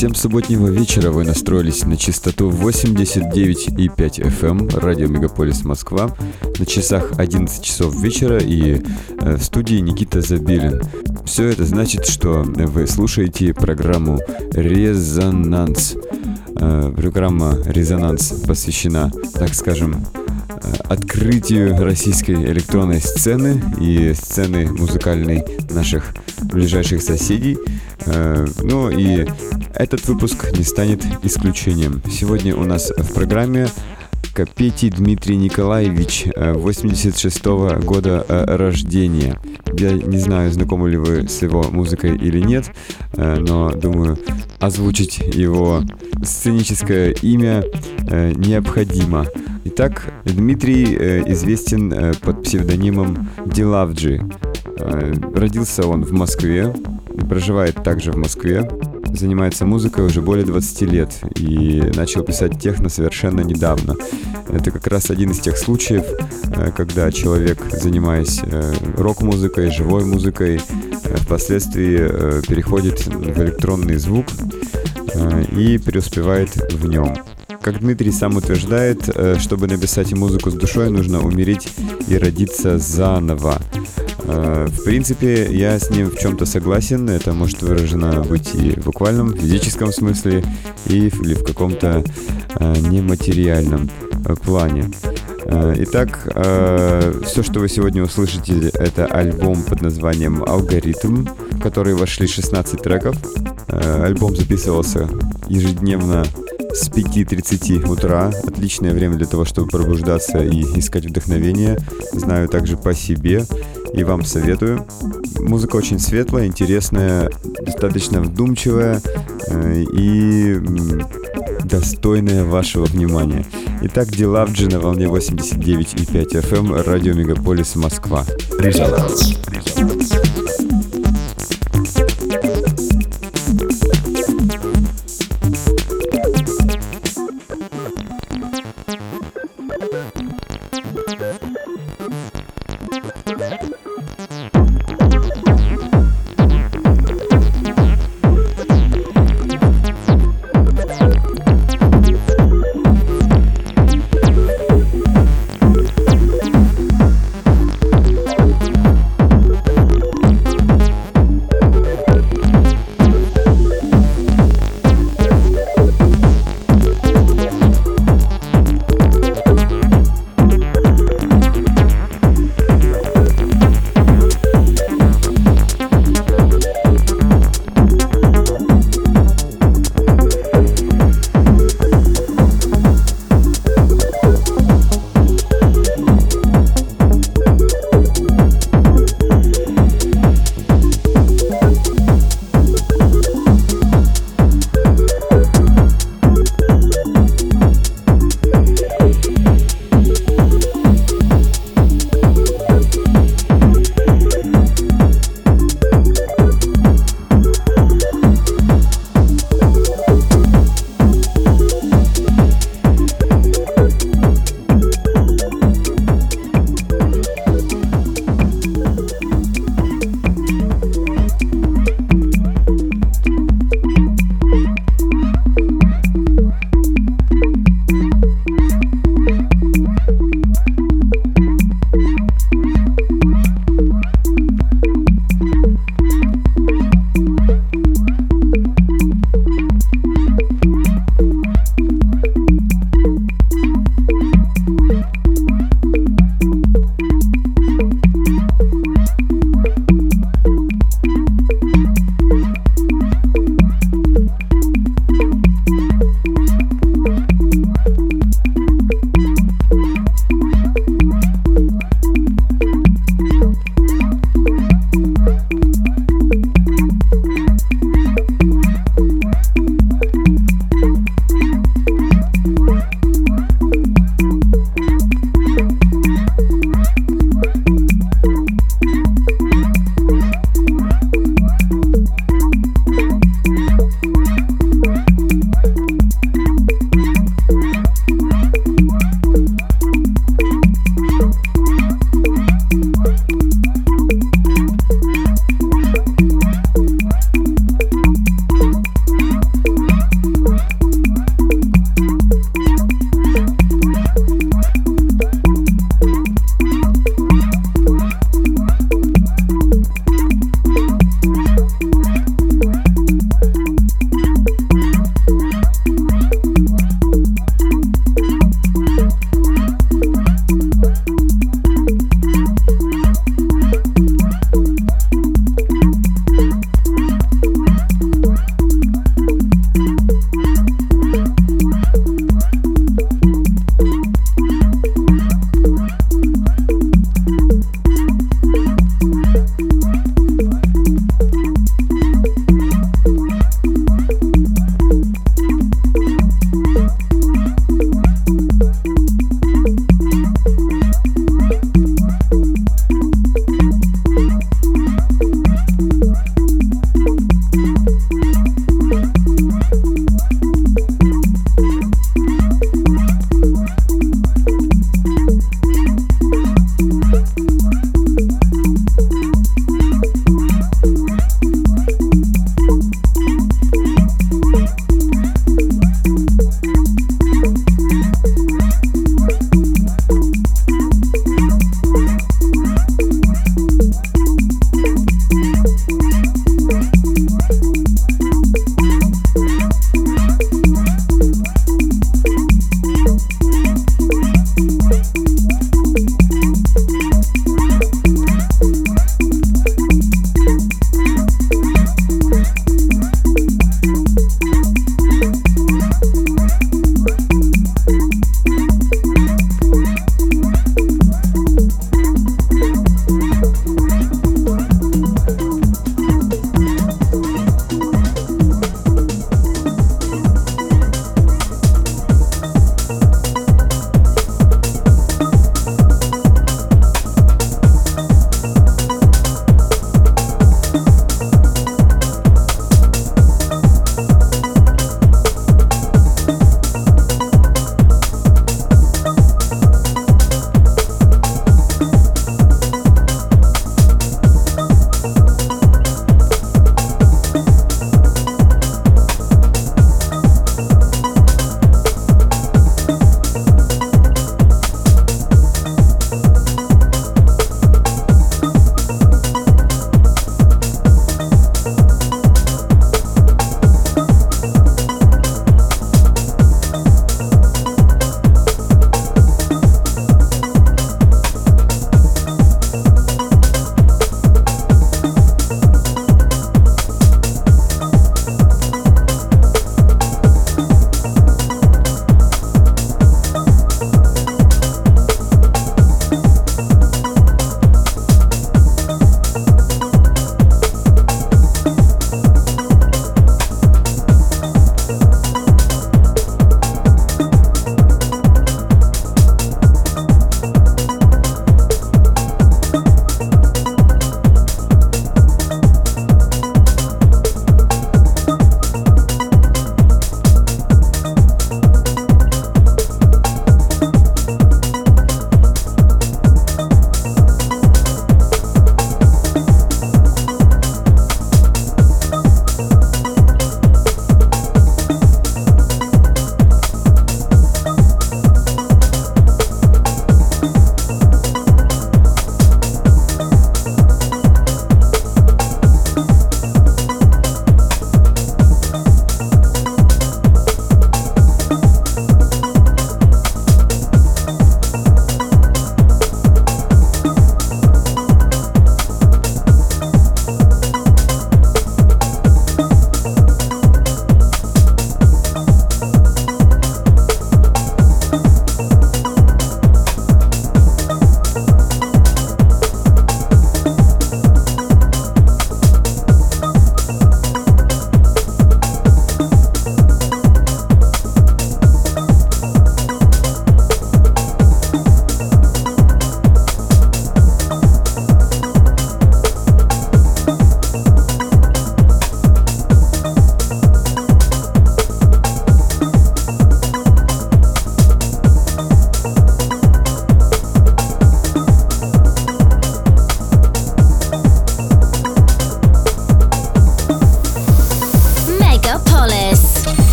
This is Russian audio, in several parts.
Всем субботнего вечера вы настроились на частоту 89,5 FM, эм, радио Мегаполис Москва. На часах 11 часов вечера и э, в студии Никита Забелин. Все это значит, что вы слушаете программу «Резонанс». Э, программа «Резонанс» посвящена, так скажем, э, открытию российской электронной сцены и сцены музыкальной наших ближайших соседей. Ну и этот выпуск не станет исключением. Сегодня у нас в программе Капетий Дмитрий Николаевич, 86 -го года э, рождения. Я не знаю, знакомы ли вы с его музыкой или нет, э, но думаю, озвучить его сценическое имя э, необходимо. Итак, Дмитрий известен под псевдонимом Дилавджи. Родился он в Москве, проживает также в Москве занимается музыкой уже более 20 лет и начал писать техно совершенно недавно. Это как раз один из тех случаев, э, когда человек, занимаясь э, рок-музыкой, живой музыкой, э, впоследствии переходит в электронный звук и преуспевает в нем. Как Дмитрий сам утверждает, чтобы написать музыку с душой, нужно умереть и родиться заново. Э, в принципе, я с ним в чем-то согласен. Это может выражено быть и в буквальном, физическом смысле, и или в каком-то э, нематериальном э, плане. Итак, все, что вы сегодня услышите, это альбом под названием «Алгоритм», в который вошли 16 треков. Альбом записывался ежедневно с 5.30 утра. Отличное время для того, чтобы пробуждаться и искать вдохновение. Знаю также по себе и вам советую. Музыка очень светлая, интересная, достаточно вдумчивая э, и достойная вашего внимания. Итак, Дилавджи на волне 89,5 FM, эм, радио Мегаполис Москва. Резонанс. Резонанс.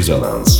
Резонанс.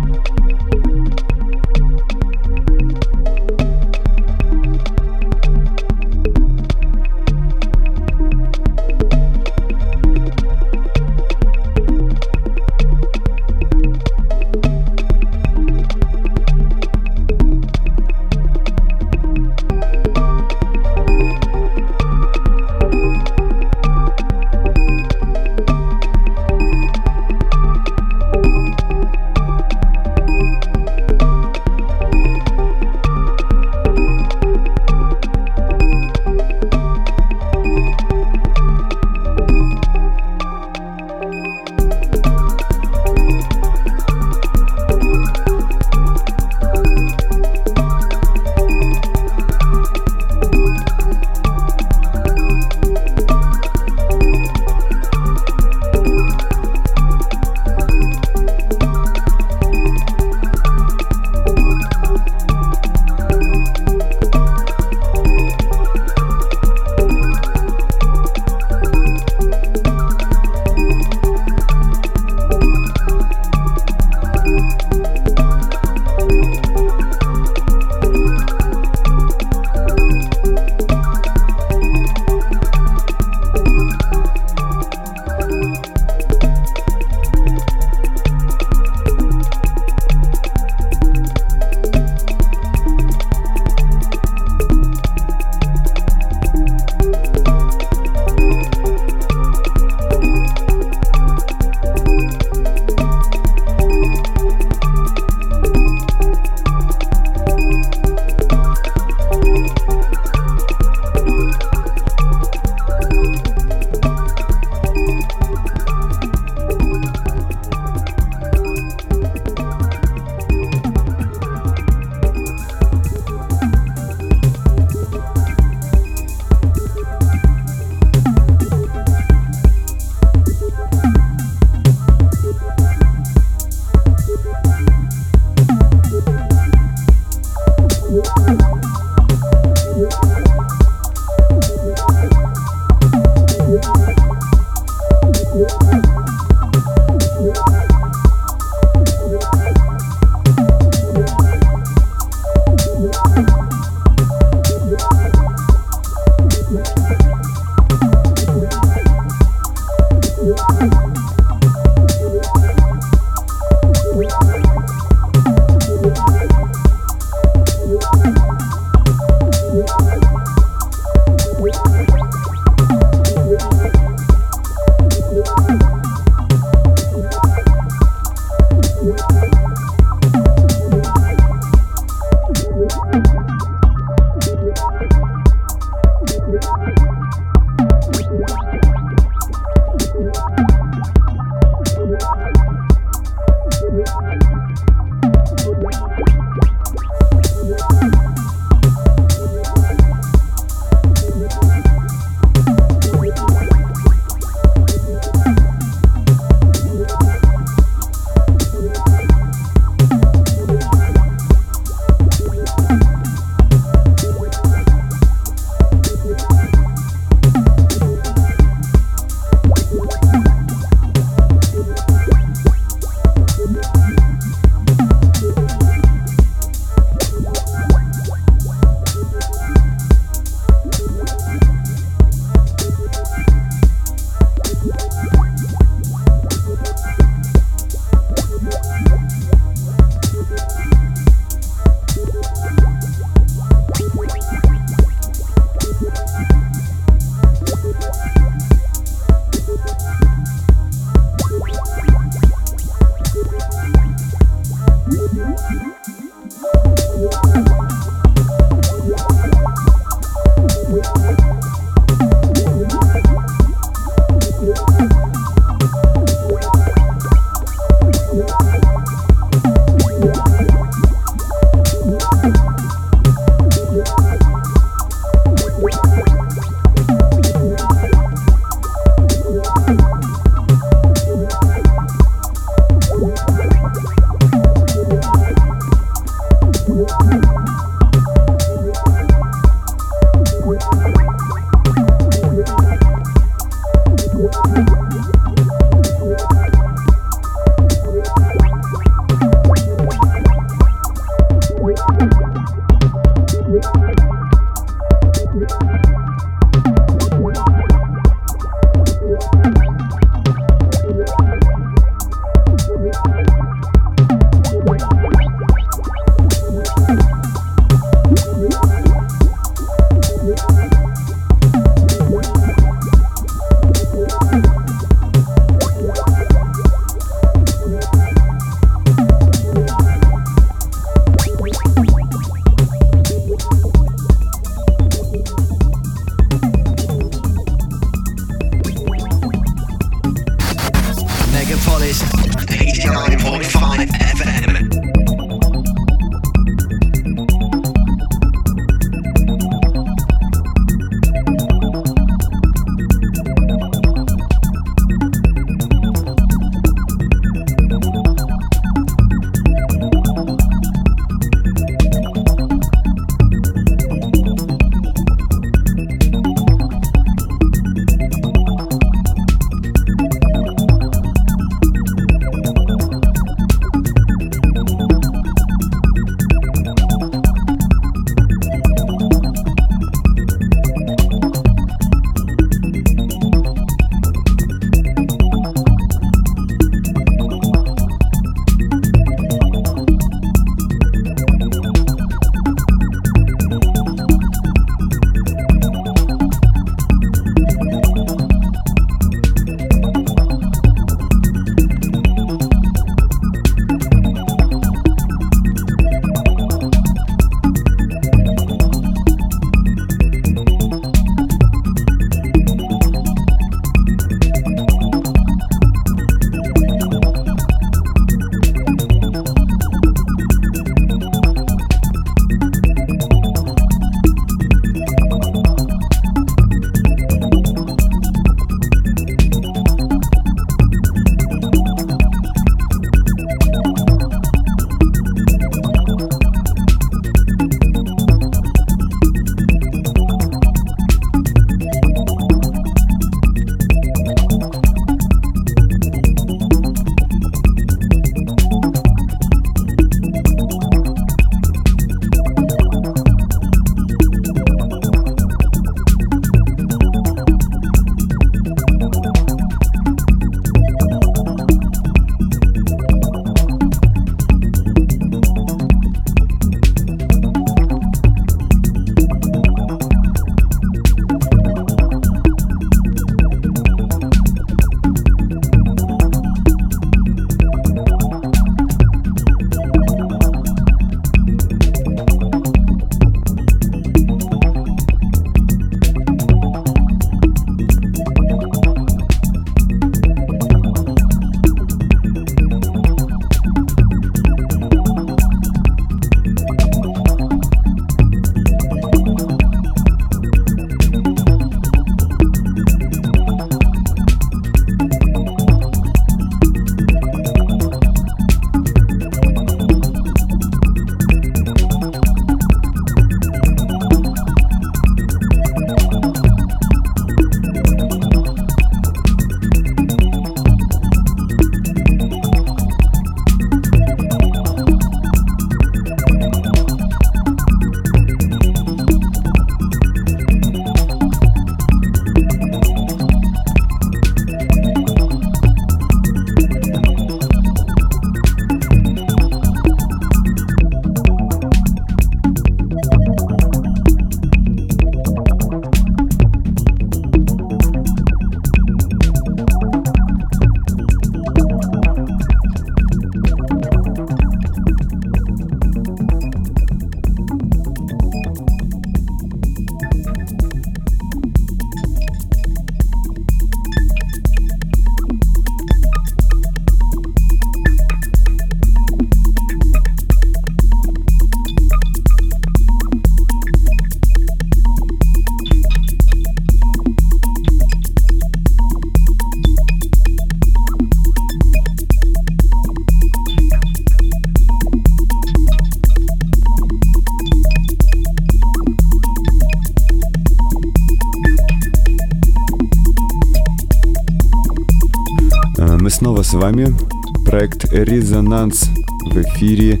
Вами. Проект «Резонанс» в эфире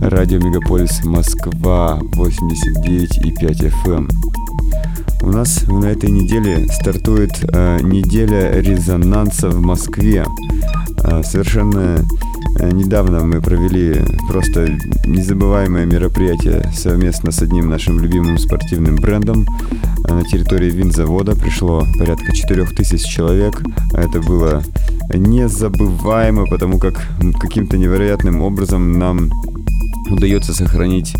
Радио Мегаполис Москва 89,5 FM. Эм. У нас на этой неделе стартует э, неделя резонанса в Москве. Э, совершенно э, недавно мы провели просто незабываемое мероприятие совместно с одним нашим любимым спортивным брендом. Э, на территории винзавода пришло порядка 4000 человек. Это было незабываемо, потому как каким-то невероятным образом нам удается сохранить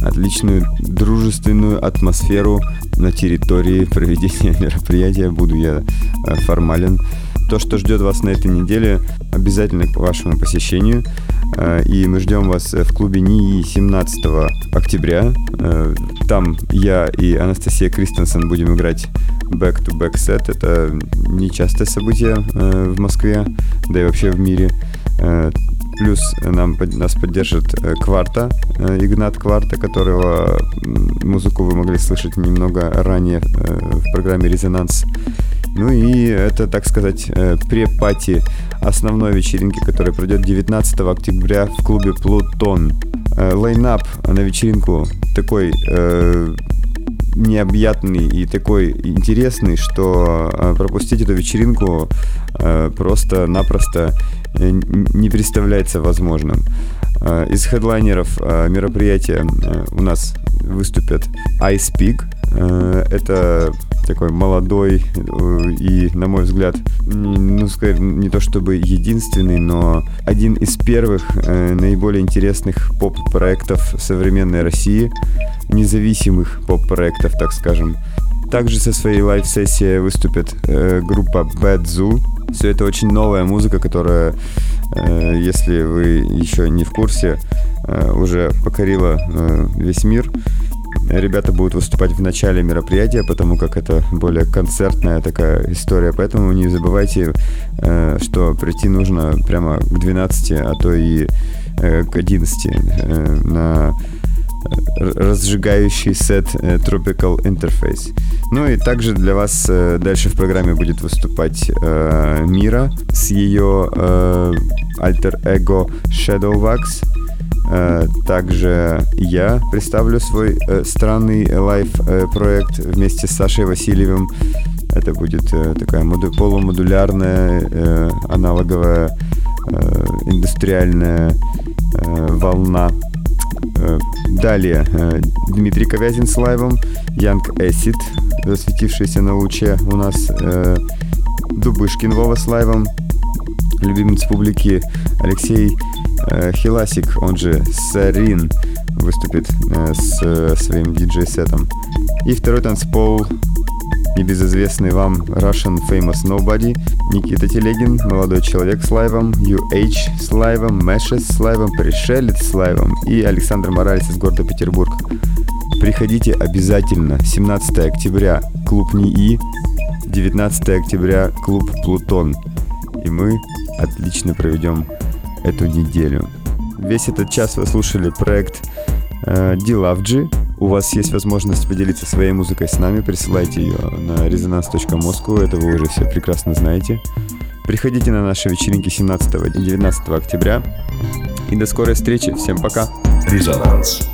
отличную дружественную атмосферу на территории проведения мероприятия. Буду я э, формален. То, что ждет вас на этой неделе, обязательно к вашему посещению. Э, и мы ждем вас в клубе НИИ 17 октября. Э, там я и Анастасия Кристенсен будем играть back-to-back set. Это нечастое событие э, в Москве, да и вообще в мире. Плюс нам, нас поддержит Кварта, Игнат Кварта, которого музыку вы могли слышать немного ранее в программе «Резонанс». Ну и это, так сказать, препати основной вечеринки, которая пройдет 19 октября в клубе «Плутон». Э, лайнап на вечеринку такой э, необъятный и такой интересный, что э, пропустить эту вечеринку просто-напросто не представляется возможным. Из хедлайнеров мероприятия у нас выступят Ice это такой молодой э, и, на мой взгляд, ну, сказать, не то чтобы единственный, но один из первых э, наиболее интересных поп-проектов современной России, независимых поп-проектов, так скажем. Также со своей live-сессией выступит э, группа Bad Zoo. Все это очень новая музыка, которая, э, если вы еще не в курсе, э, уже покорила э, весь мир. Ребята будут выступать в начале мероприятия, потому как это более концертная такая история. Поэтому не забывайте, э, что прийти нужно прямо к 12, а то и э, к 11 э, на разжигающий сет Tropical Interface. Ну и также для вас дальше в программе будет выступать Мира с ее альтер-эго Shadowwax. Э, также я представлю свой э, странный лайв-проект э, вместе с Сашей Васильевым. Это будет такая моду- полумодулярная, аналоговая, индустриальная волна. Далее Дмитрий Ковязин с лайвом, Янг Acid, засветившийся на луче у нас, Дубышкин Вова с лайвом, любимец публики Алексей Э, Хиласик, он же Сарин, выступит э, с э, своим диджей-сетом. И второй танцпол, небезызвестный вам Russian Famous Nobody, Никита Телегин, молодой человек с лайвом, UH с лайвом, Мэшес с лайвом, Пришелец с лайвом и Александр Моралес из города Петербург. Приходите обязательно. 17 октября клуб НИИ, 19 октября клуб Плутон. И мы отлично проведем эту неделю. Весь этот час вы слушали проект э, Dilavg. У вас есть возможность поделиться своей музыкой с нами. Присылайте ее на resonance.moscow. Это вы уже все прекрасно знаете. Приходите на наши вечеринки 17 и 19 октября. И до скорой встречи. Всем пока. Резонанс.